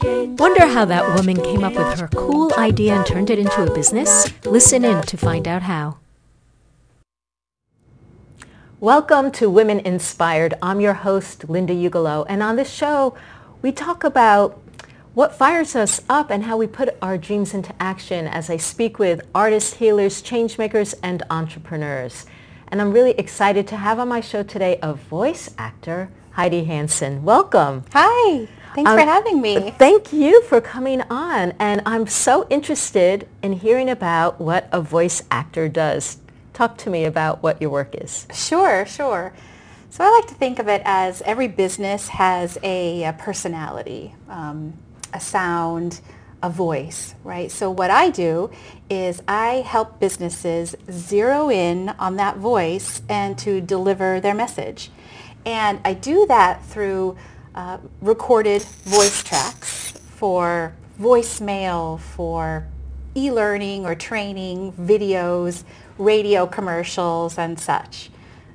Wonder how that woman came up with her cool idea and turned it into a business? Listen in to find out how. Welcome to Women Inspired. I'm your host, Linda Ugelow, and on this show, we talk about what fires us up and how we put our dreams into action as I speak with artists, healers, changemakers, and entrepreneurs. And I'm really excited to have on my show today a voice actor, Heidi Hansen. Welcome. Hi. Thanks um, for having me. Thank you for coming on. And I'm so interested in hearing about what a voice actor does. Talk to me about what your work is. Sure, sure. So I like to think of it as every business has a, a personality, um, a sound, a voice, right? So what I do is I help businesses zero in on that voice and to deliver their message. And I do that through uh, recorded voice tracks for voicemail, for e-learning or training, videos, radio commercials and such.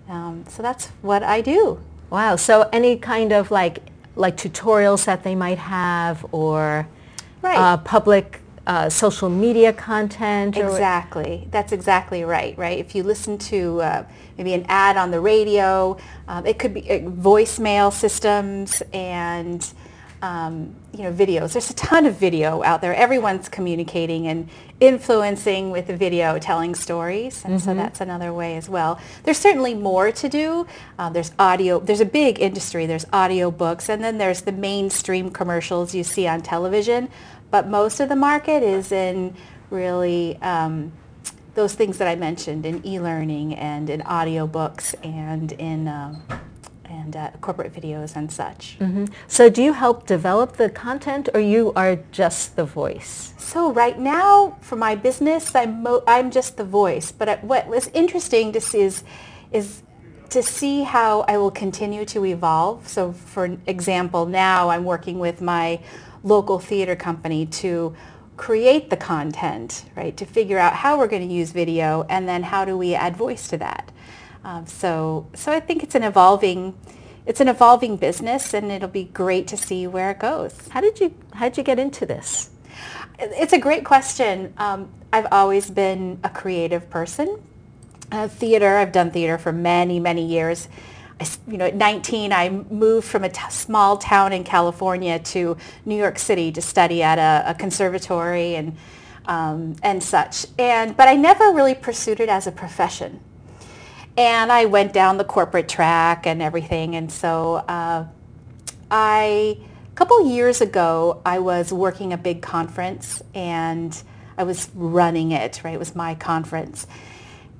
Um, so that's what I do. Wow. So any kind of like like tutorials that they might have or right. uh, public uh, social media content? Exactly. That's exactly right, right? If you listen to uh, maybe an ad on the radio, um, it could be uh, voicemail systems and um, you know, videos. There's a ton of video out there. Everyone's communicating and influencing with the video, telling stories, and mm-hmm. so that's another way as well. There's certainly more to do. Uh, there's audio. There's a big industry. There's audio books, and then there's the mainstream commercials you see on television but most of the market is in really um, those things that I mentioned in e-learning and in audiobooks and in um, and uh, corporate videos and such. Mm-hmm. So do you help develop the content or you are just the voice? So right now for my business, I'm, mo- I'm just the voice. But what was interesting to see is, is to see how I will continue to evolve. So for example, now I'm working with my local theater company to create the content, right, to figure out how we're going to use video and then how do we add voice to that. Um, so, so I think it's an evolving, it's an evolving business and it'll be great to see where it goes. How did you, how did you get into this? It's a great question. Um, I've always been a creative person. Uh, theater, I've done theater for many, many years you know, at 19, I moved from a t- small town in California to New York City to study at a, a conservatory and um, and such. And but I never really pursued it as a profession. And I went down the corporate track and everything. And so uh, I, a couple years ago, I was working a big conference and I was running it. Right, it was my conference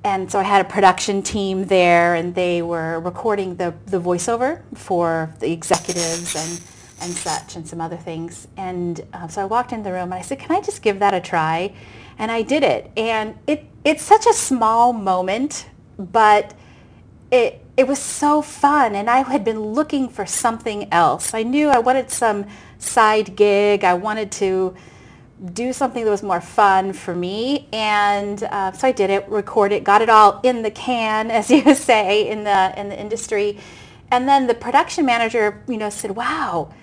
and so I had a production team there, and they were recording the, the voiceover for the executives and, and such, and some other things. And uh, so I walked into the room, and I said, "Can I just give that a try?" And I did it, and it it's such a small moment, but it it was so fun, and I had been looking for something else. I knew I wanted some side gig. I wanted to do something that was more fun for me. And uh, so I did it, recorded it, got it all in the can, as you say, in the, in the industry. And then the production manager, you know, said, wow,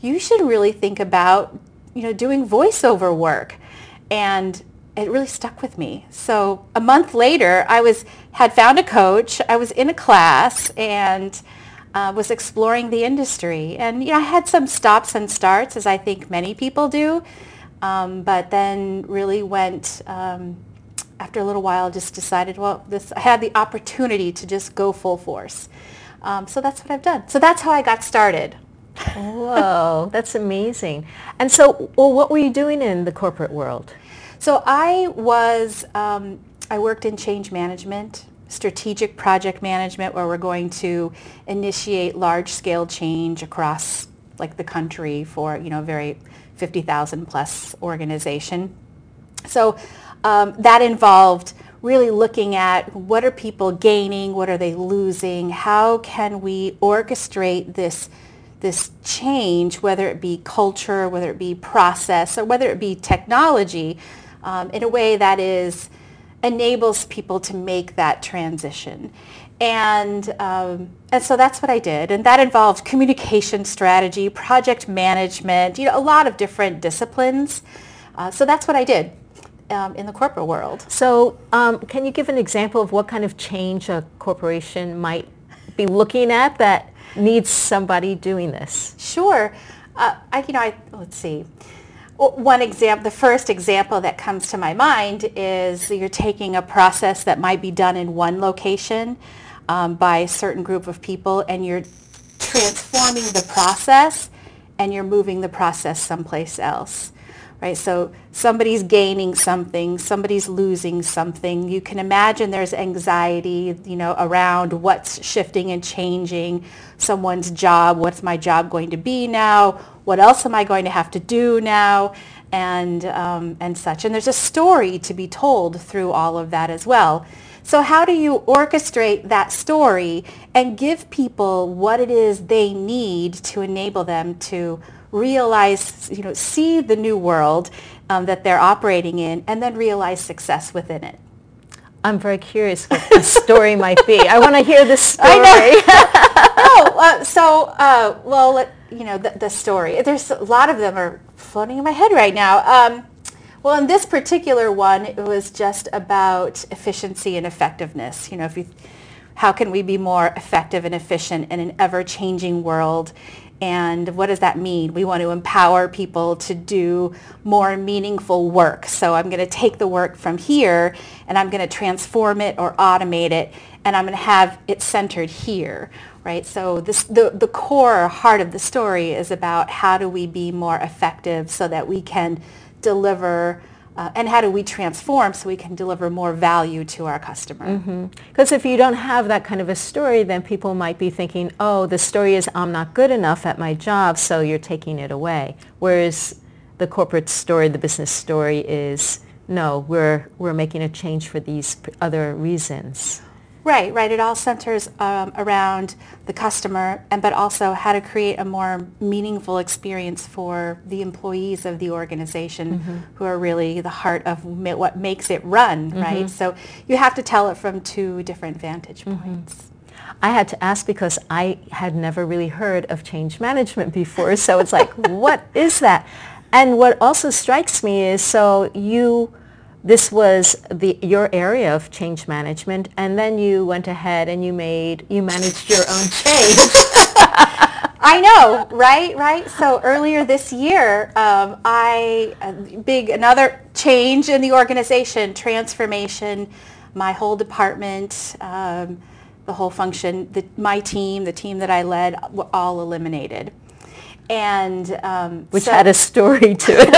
you should really think about, you know, doing voiceover work. And it really stuck with me. So a month later, I was had found a coach. I was in a class and uh, was exploring the industry. And you know, I had some stops and starts, as I think many people do. Um, but then really went, um, after a little while, just decided, well, this, I had the opportunity to just go full force. Um, so that's what I've done. So that's how I got started. Whoa, that's amazing. And so, well, what were you doing in the corporate world? So I was, um, I worked in change management, strategic project management, where we're going to initiate large-scale change across like the country for, you know, very 50,000 plus organization. So um, that involved really looking at what are people gaining, what are they losing, how can we orchestrate this this change, whether it be culture, whether it be process, or whether it be technology, um, in a way that is enables people to make that transition. And, um, and so that's what I did. And that involved communication strategy, project management, you know, a lot of different disciplines. Uh, so that's what I did um, in the corporate world. So um, can you give an example of what kind of change a corporation might be looking at that needs somebody doing this? Sure. Uh, I, you know, I, let's see. One example, the first example that comes to my mind is you're taking a process that might be done in one location um, by a certain group of people and you're transforming the process and you're moving the process someplace else right? So somebody's gaining something, somebody's losing something. You can imagine there's anxiety, you know, around what's shifting and changing someone's job. What's my job going to be now? What else am I going to have to do now? And, um, and such. And there's a story to be told through all of that as well. So how do you orchestrate that story and give people what it is they need to enable them to realize, you know, see the new world um, that they're operating in and then realize success within it. I'm very curious what the story might be. I want to hear the story. I know. oh, uh, so, uh, well, you know, the, the, story. There's a lot of them are floating in my head right now. Um, well, in this particular one, it was just about efficiency and effectiveness. You know, if you, how can we be more effective and efficient in an ever-changing world? And what does that mean? We want to empower people to do more meaningful work. So I'm going to take the work from here and I'm going to transform it or automate it and I'm going to have it centered here, right? So this, the, the core heart of the story is about how do we be more effective so that we can deliver uh, and how do we transform so we can deliver more value to our customer? Because mm-hmm. if you don't have that kind of a story, then people might be thinking, oh, the story is I'm not good enough at my job, so you're taking it away. Whereas the corporate story, the business story is, no, we're, we're making a change for these other reasons. Right, right. It all centers um, around the customer, and but also how to create a more meaningful experience for the employees of the organization, mm-hmm. who are really the heart of ma- what makes it run. Mm-hmm. Right. So you have to tell it from two different vantage mm-hmm. points. Mm-hmm. I had to ask because I had never really heard of change management before. So it's like, what is that? And what also strikes me is so you this was the your area of change management and then you went ahead and you made you managed your own change I know, right, right. So earlier this year, um, I big another change in the organization, transformation. My whole department, um, the whole function, the, my team, the team that I led, were all eliminated and um, which so, had a story to it.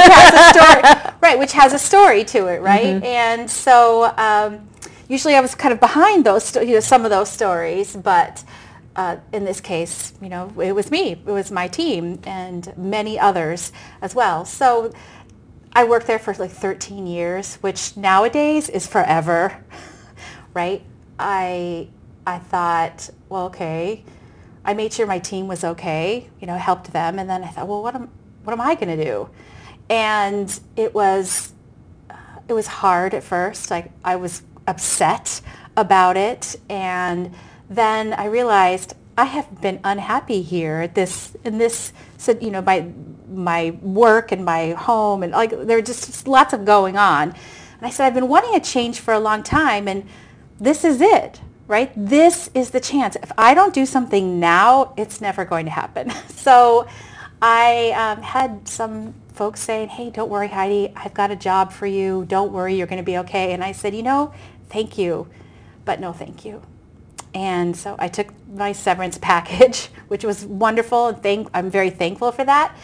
story, right? Which has a story to it, right? Mm-hmm. And so um, usually I was kind of behind those, you know, some of those stories, but uh, in this case, you know, it was me, it was my team, and many others as well. So I worked there for like 13 years, which nowadays is forever, right? I I thought, well, okay I made sure my team was okay, you know, helped them. And then I thought, well, what am, what am I going to do? And it was, uh, it was hard at first. Like I was upset about it. And then I realized I have been unhappy here at this, in this, you know, my, my work and my home and like there were just lots of going on. And I said, I've been wanting a change for a long time and this is it right? This is the chance. If I don't do something now, it's never going to happen. so I um, had some folks saying, hey, don't worry, Heidi, I've got a job for you. Don't worry, you're going to be okay. And I said, you know, thank you, but no thank you. And so I took my severance package, which was wonderful. And thank, I'm very thankful for that.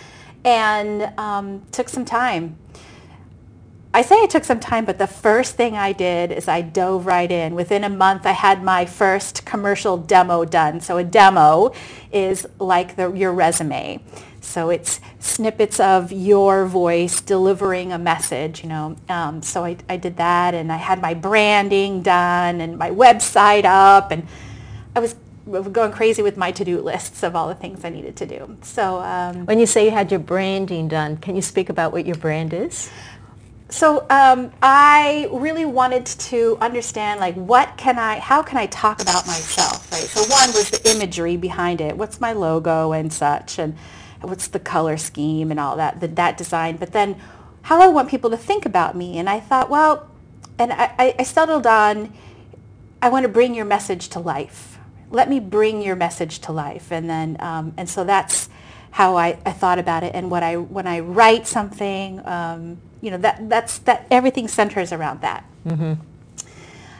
And um, took some time I say it took some time, but the first thing I did is I dove right in. Within a month, I had my first commercial demo done. So a demo is like the, your resume. So it's snippets of your voice delivering a message, you know. Um, so I, I did that, and I had my branding done and my website up, and I was going crazy with my to-do lists of all the things I needed to do. So um, when you say you had your branding done, can you speak about what your brand is? So um, I really wanted to understand like what can I, how can I talk about myself, right? So one was the imagery behind it. What's my logo and such, and what's the color scheme and all that, the, that design. But then how I want people to think about me? And I thought, well, and I, I settled on, I want to bring your message to life. Let me bring your message to life. And then, um, and so that's how I, I thought about it. And what I, when I write something, um, you know, that, that's, that everything centers around that. Mm-hmm.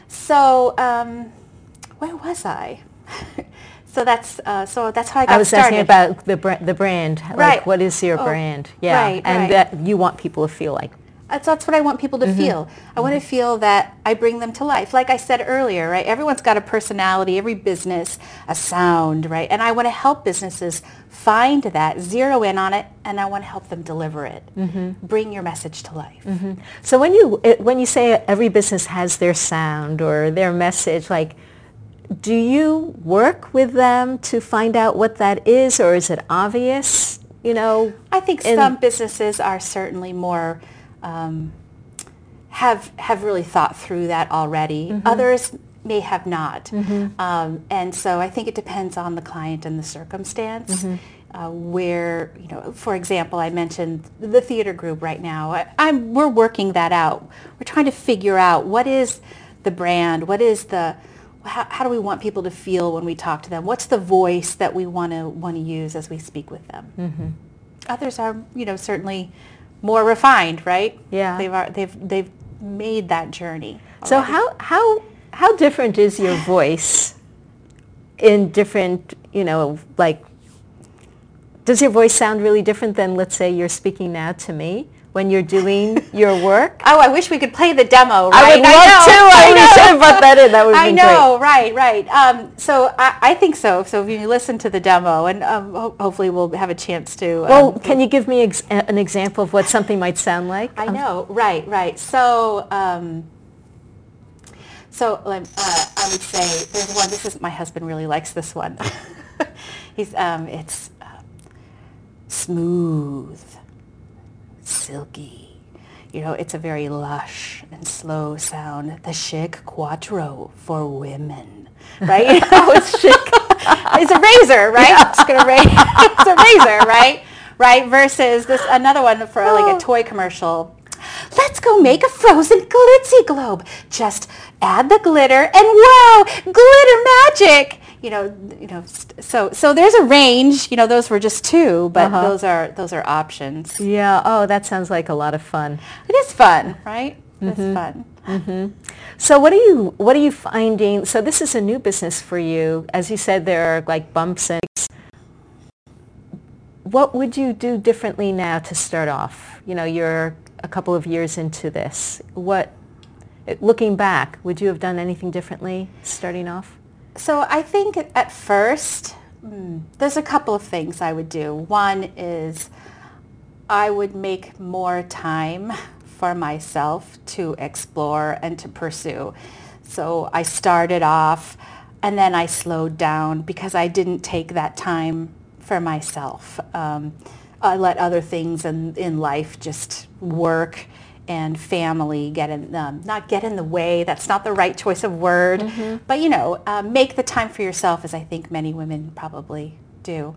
So um, where was I? so that's uh, so that's how I got I was started. asking about the br- the brand. Like, Right. what is your Oh, brand? Yeah. right, and right. that you want people to feel like. That's, that's what I want people to Mm-hmm. feel. I want to feel that I bring them to life. Like I said earlier, right? Everyone's got a personality, every business, a sound, right? And I want to help businesses find that, zero in on it, and I want to help them deliver it. Mm-hmm. Bring your message to life. So when you when you say every business has their sound or their message, like, do you work with them to find out what that is, or is it obvious? You know. I think some businesses are certainly more um, have have really thought through that already. Mm-hmm. Others may have not, um, and so I think it depends on the client and the circumstance. Mm-hmm. Uh, where you know, for example, I mentioned the theater group right now. I, I'm we're working that out. We're trying to figure out what is the brand, what is the how, how do we want people to feel when we talk to them? What's the voice that we want to want to use as we speak with them? Mm-hmm. others are you know certainly more refined right? Yeah. they've they've they've made that journey So how how how different is your voice in different, you know, like does your voice sound really different than let's say you're speaking now to me when you're doing your work? oh i wish we could play the demo right I would love know, to. I, know. should have brought that in. That would I know, right, right. Um, so I, I think so. So if you listen to the demo, and um, ho- hopefully we'll have a chance to. great. Well, um, can you give me ex- an example of what something might sound like? I Um, know, right, right. So, um, so um, uh, I would say there's one. This is my husband really likes this one. He's um, it's um, smooth, silky. You know, it's a very lush and slow sound. The Schick Quattro for women, right? oh, it's Schick. it's a razor, right? It's gonna ra- it's a razor, right? Right? Versus this another one for like a toy commercial. Let's go make a frozen glitzy globe. Just add the glitter and wow, glitter magic. You know, you know. So so there's a range. You know, those were just two, but Uh-huh. those are those are options. Yeah. Oh, that sounds like a lot of fun. It is fun, right? Mm-hmm. It's fun. So what are you what are you finding? So this is a new business for you. As you said, there are like bumps and. What would you do differently now to start off? You know, you're a couple of years into this. What, looking back, would you have done anything differently starting off? So I think at first, there's a couple of things I would do. One is I would make more time for myself to explore and to pursue. So I started off and then I slowed down because I didn't take that time for myself. Um, I let other things in, in life just work and family get in, um, not get in the way. That's not the right choice of word, but you know, um, make the time for yourself, as I think many women probably do.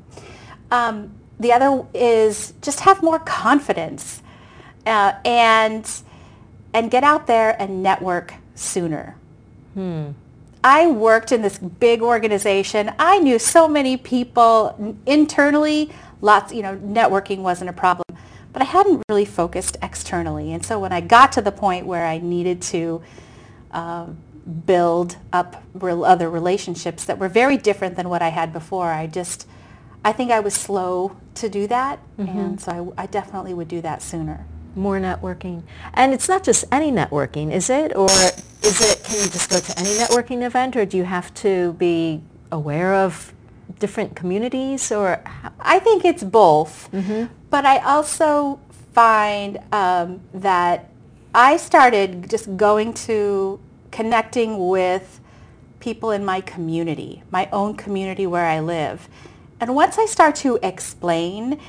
Um, the other is just have more confidence uh, and and get out there and network sooner. I worked in this big organization. I knew so many people internally. Lots, you know, networking wasn't a problem, but I hadn't really focused externally. And so when I got to the point where I needed to um, build up real other relationships that were very different than what I had before, I just, I think I was slow to do that, and so I, I definitely would do that sooner. More networking. And it's not just any networking, is it? Or is it, can you just go to any networking event or do you have to be aware of different communities or? I think it's both, but I also find um, that I started just going to connecting with people in my community, my own community where I live. And once I start to explain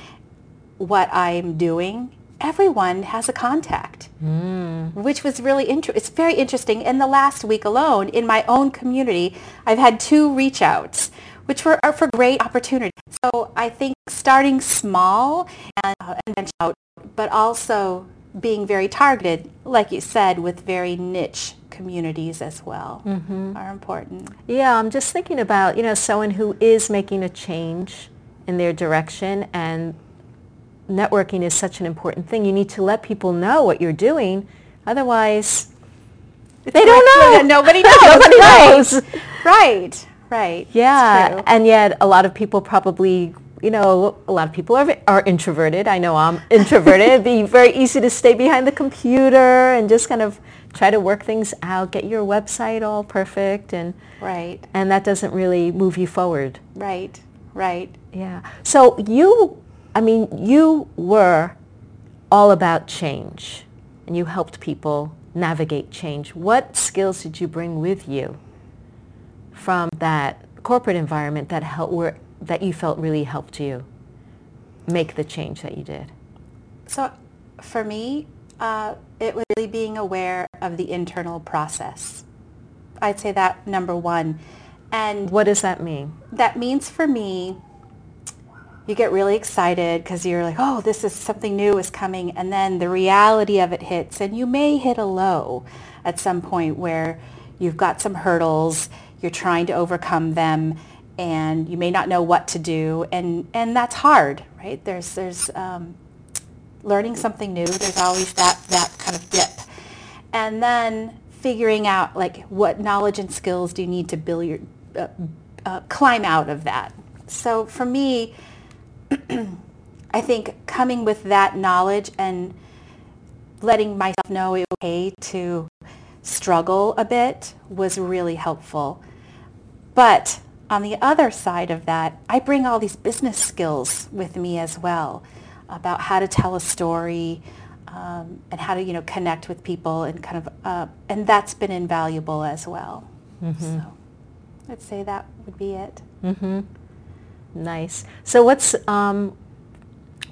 what I'm doing everyone has a contact, mm. which was really interesting. It's very interesting. In the last week alone, in my own community, I've had two reach outs, which were are for great opportunity. So I think starting small and, uh, and out, but also being very targeted, like you said, with very niche communities as well mm-hmm. are important. Yeah, I'm just thinking about, you know, someone who is making a change in their direction and networking is such an important thing. You need to let people know what you're doing. Otherwise, they don't know. Nobody knows. Nobody knows. Right. Right. Yeah. And yet a lot of people probably you know, a lot of people are, are introverted. I know I'm introverted. It'd be very easy to stay behind the computer and just kind of try to work things out, get your website all perfect and right. And that doesn't really move you forward. Right. Right. Yeah. So you I mean, you were all about change and you helped people navigate change. What skills did you bring with you from that corporate environment that helped, were, that you felt really helped you make the change that you did? So for me, uh, it was really being aware of the internal process. I'd say that number one. And what does that mean? That means for me, you get really excited because you're like, oh, this is something new is coming. And then the reality of it hits and you may hit a low at some point where you've got some hurdles, you're trying to overcome them and you may not know what to do, and and that's hard, right? There's there's um, learning something new. There's always that that kind of dip, and then figuring out like what knowledge and skills do you need to build your uh, uh, climb out of that. So for me, I think coming with that knowledge and letting myself know it's okay to struggle a bit was really helpful. But on the other side of that, I bring all these business skills with me as well about how to tell a story um, and how to, you know, connect with people and kind of, uh, and that's been invaluable as well. Mm-hmm. So I'd say that would be it. Mm-hmm. Nice. So what's, um,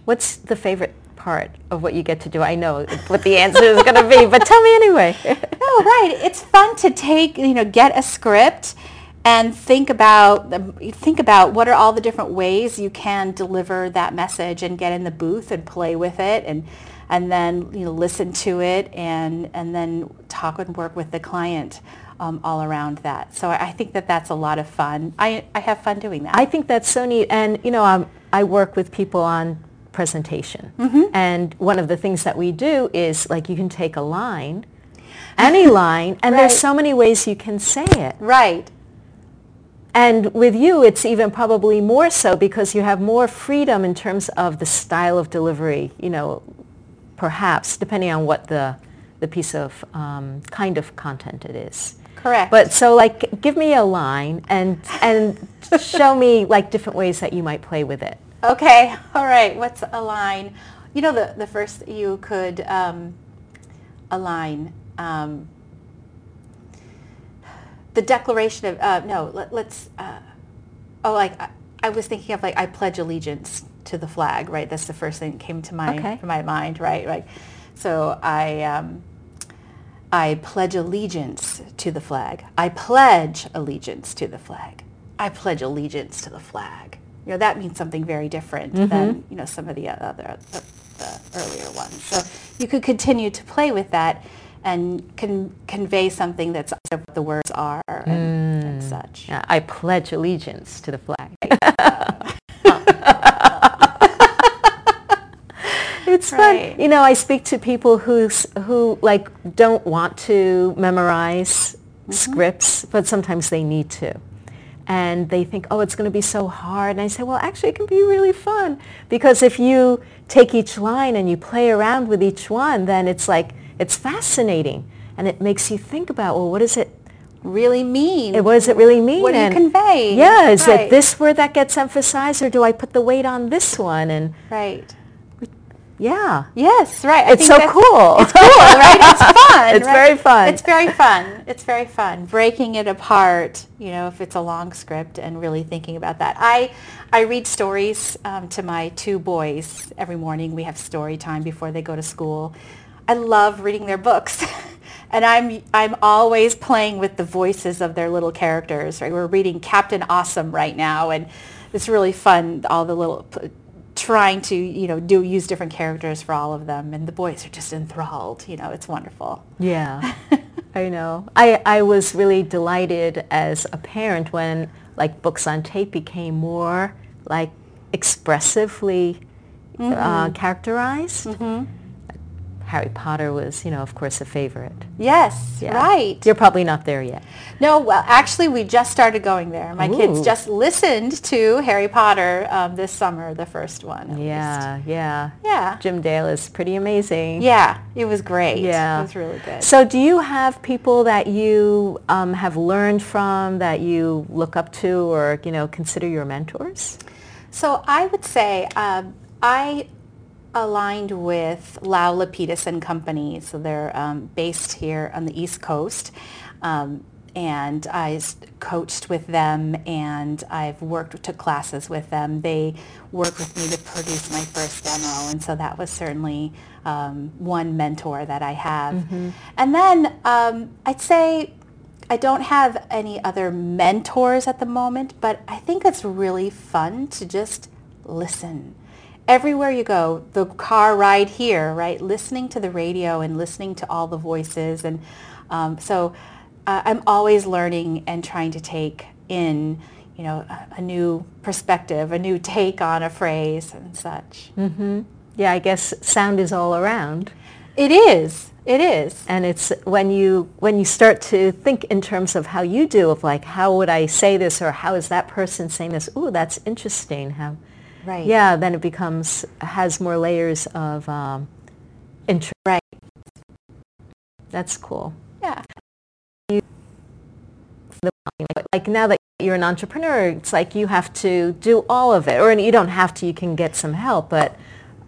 what's the favorite part of what you get to do? I know what the answer is going to be, but tell me anyway. no, right. It's fun to take, you know, get a script and think about think about what are all the different ways you can deliver that message and get in the booth and play with it and and then you know listen to it and and then talk and work with the client um, all around that. So I think that that's a lot of fun. I, I have fun doing that. I think that's so neat. And you know, um, I work with people on presentation, mm-hmm. and one of the things that we do is like you can take a line, any line, and right. there's so many ways you can say it. Right. And with you, it's even probably more so because you have more freedom in terms of the style of delivery, you know, perhaps, depending on what the, the piece of um, kind of content it is. Correct. But so like, give me a line and, and show me like different ways that you might play with it. Okay. All right. What's a line? You know, the, the first you could um, align um, the Declaration of uh, no, let, us uh, oh, like I, I, was thinking of like I pledge allegiance to the flag, right? That's the first thing that came to my okay. to my mind, right? Right. So I um, I pledge allegiance to the flag. I pledge allegiance to the flag. I pledge allegiance to the flag. You know that means something very different mm-hmm. than you know some of the other the, the earlier ones. So you could continue to play with that and can convey something that's what the words are and, mm. and such. Yeah, I pledge allegiance to the flag. it's right. fun. You know, I speak to people who who like don't want to memorize mm-hmm. scripts, but sometimes they need to. And they think, oh, it's going to be so hard. And I say, well, actually, it can be really fun because if you take each line and you play around with each one, then it's like it's fascinating. And it makes you think about, well, what does it really mean? It, What does it really mean? What do you and convey? Yeah, is right. it this word that gets emphasized or do I put the weight on this one? And Right. Yeah. Yes, right. I It's so cool. It's cool, right? It's fun. It's right? very fun. It's very fun. It's very fun. Breaking it apart, you know, if it's a long script and really thinking about that. I, I read stories um, to my two boys every morning. We have story time before they go to school. I love reading their books. and I'm, I'm always playing with the voices of their little characters. Right? We're reading Captain Awesome right now, and it's really fun, all the little trying to you know do use different characters for all of them and the boys are just enthralled you know it's wonderful Yeah, I know. I, I was really delighted as a parent when like books on tape became more like expressively uh, characterized. Harry Potter was, you know, of course, a favorite. yes Yeah. right You're probably not there yet. no well actually we just started going there my kids just listened to harry potter um, this summer the first one at least. Yeah, yeah. yeah Jim Dale is pretty amazing. yeah it was great Yeah. it was really good So do you have people that you um, have learned from that you look up to or, you know, consider your mentors? So I would say um, I aligned with Lau Lapides and Company. So they're um, based here on the East Coast. Um, and I coached with them and I've worked, took classes with them. They worked with me to produce my first demo. And so that was certainly um, one mentor that I have. And then um, I'd say I don't have any other mentors at the moment, but I think it's really fun to just listen. Everywhere you go, the car ride here, right? Listening to the radio and listening to all the voices. And um, so uh, I'm always learning and trying to take in, you know, a, a new perspective, a new take on a phrase and such. Yeah, I guess sound is all around. It is. It is. And it's when you when you start to think in terms of how you do of like how would I say this or how is that person saying this? Ooh, that's interesting. How Right. yeah, then it becomes has more layers of um, interest. Right. That's cool. Yeah. Like now that you're an entrepreneur, it's like you have to do all of it, or you don't have to. You can get some help, but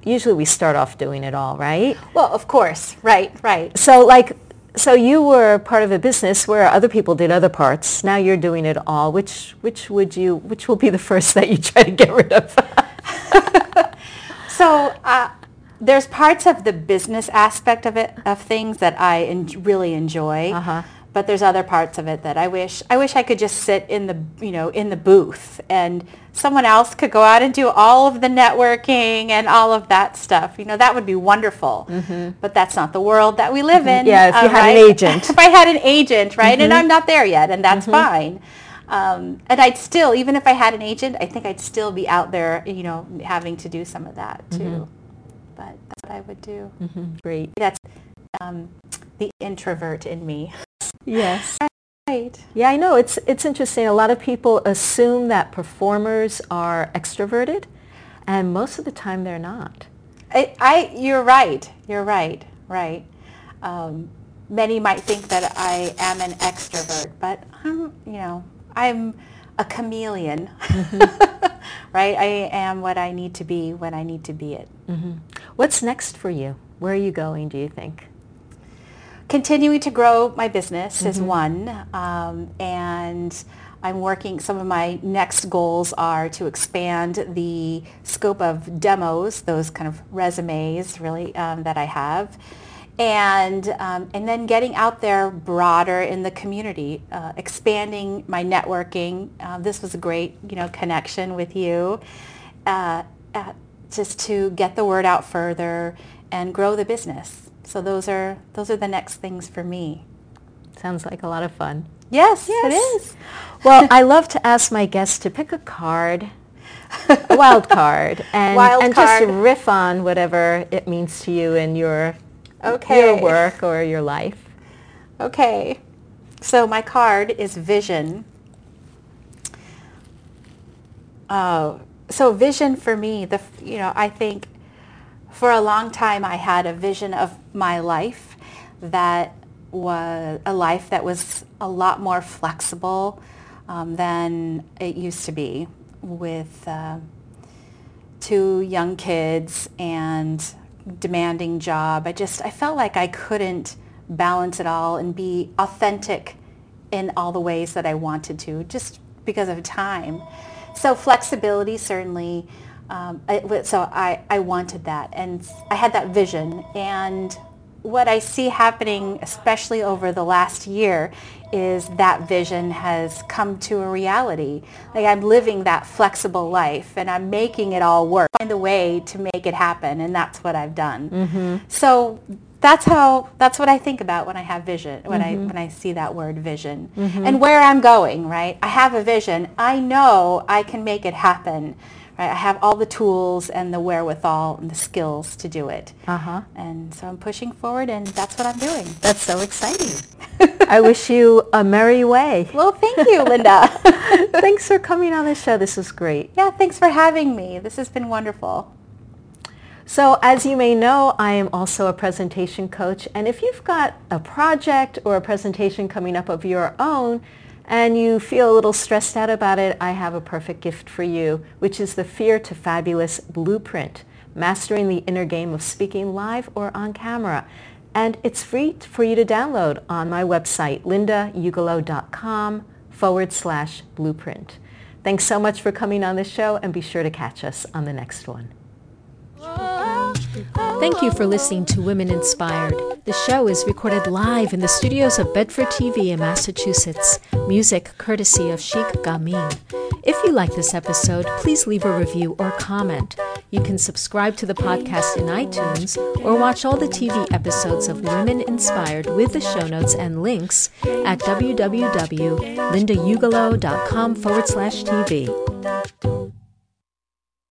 usually we start off doing it all, right? Well, of course. Right. Right. So like, so you were part of a business where other people did other parts. Now you're doing it all. Which which would you which will be the first that you try to get rid of? So uh, there's parts of the business aspect of it of things that I en- really enjoy, Uh-huh. but there's other parts of it that I wish I wish I could just sit in the you know in the booth and someone else could go out and do all of the networking and all of that stuff. You know that would be wonderful, but that's not the world that we live in. Mm-hmm. Yeah, if you had an agent. if I had an agent, right, Mm-hmm. and I'm not there yet, and that's fine. Um, and I'd still, even if I had an agent, I think I'd still be out there, you know, having to do some of that too. Mm-hmm. But that's what I would do. Great. That's um, the introvert in me. Yes. Right. Yeah, I know. It's it's interesting. A lot of people assume that performers are extroverted, and most of the time they're not. I, I you're right. You're right. Right. Um, many might think that I am an extrovert, but I'm, you know, I'm a chameleon. right? I am what I need to be when I need to be it. What's next for you? Where are you going? Do you think? continuing to grow my business is one um, and i'm working some of my next goals are to expand the scope of demos those kind of resumes really um, that i have and um, and then getting out there broader in the community uh, expanding my networking uh, this was a great you know connection with you uh, uh, just to get the word out further and grow the business so those are those are the next things for me. Sounds like a lot of fun. Yes, Yes. it is. Well, I love to ask my guests to pick a card, a wild card, and, Wild and card. just riff on whatever it means to you in your Okay. your work or your life. Okay. So my card is vision. Uh, so vision for me, the you know, I think for a long time I had a vision of my life that was a life that was a lot more flexible um, than it used to be with uh, two young kids and demanding job. I just, I felt like I couldn't balance it all and be authentic in all the ways that I wanted to, just because of time. So flexibility certainly, um, it, so I, I wanted that and I had that vision and what I see happening, especially over the last year, is that vision has come to a reality. Like I'm living that flexible life and I'm making it all work. Find a way to make it happen and that's what I've done. Mm-hmm. So that's how that's what I think about when I have vision when mm-hmm. I when I see that word vision mm-hmm. and where I'm going right I have a vision I know I can make it happen right I have all the tools and the wherewithal and the skills to do it. Uh-huh. and so I'm pushing forward and that's what I'm doing. That's so exciting. I wish you a merry way. Well thank you Linda. Thanks for coming on the show. This was great. Yeah thanks for having me. This has been wonderful. So as you may know, I am also a presentation coach. And if you've got a project or a presentation coming up of your own and you feel a little stressed out about it, I have a perfect gift for you, which is the Fear to Fabulous Blueprint, Mastering the Inner Game of Speaking Live or on Camera. And it's free for you to download on my website, lindaugelow.com forward slash blueprint. Thanks so much for coming on the show and be sure to catch us on the next one. Thank you for listening to Women Inspired. The show is recorded live in the studios of Bedford TV in Massachusetts. Music courtesy of Sheikh Gamin. If you like this episode, please leave a review or comment. You can subscribe to the podcast in iTunes or watch all the TV episodes of Women Inspired with the show notes and links at www.lindaugelow.com forward slash TV.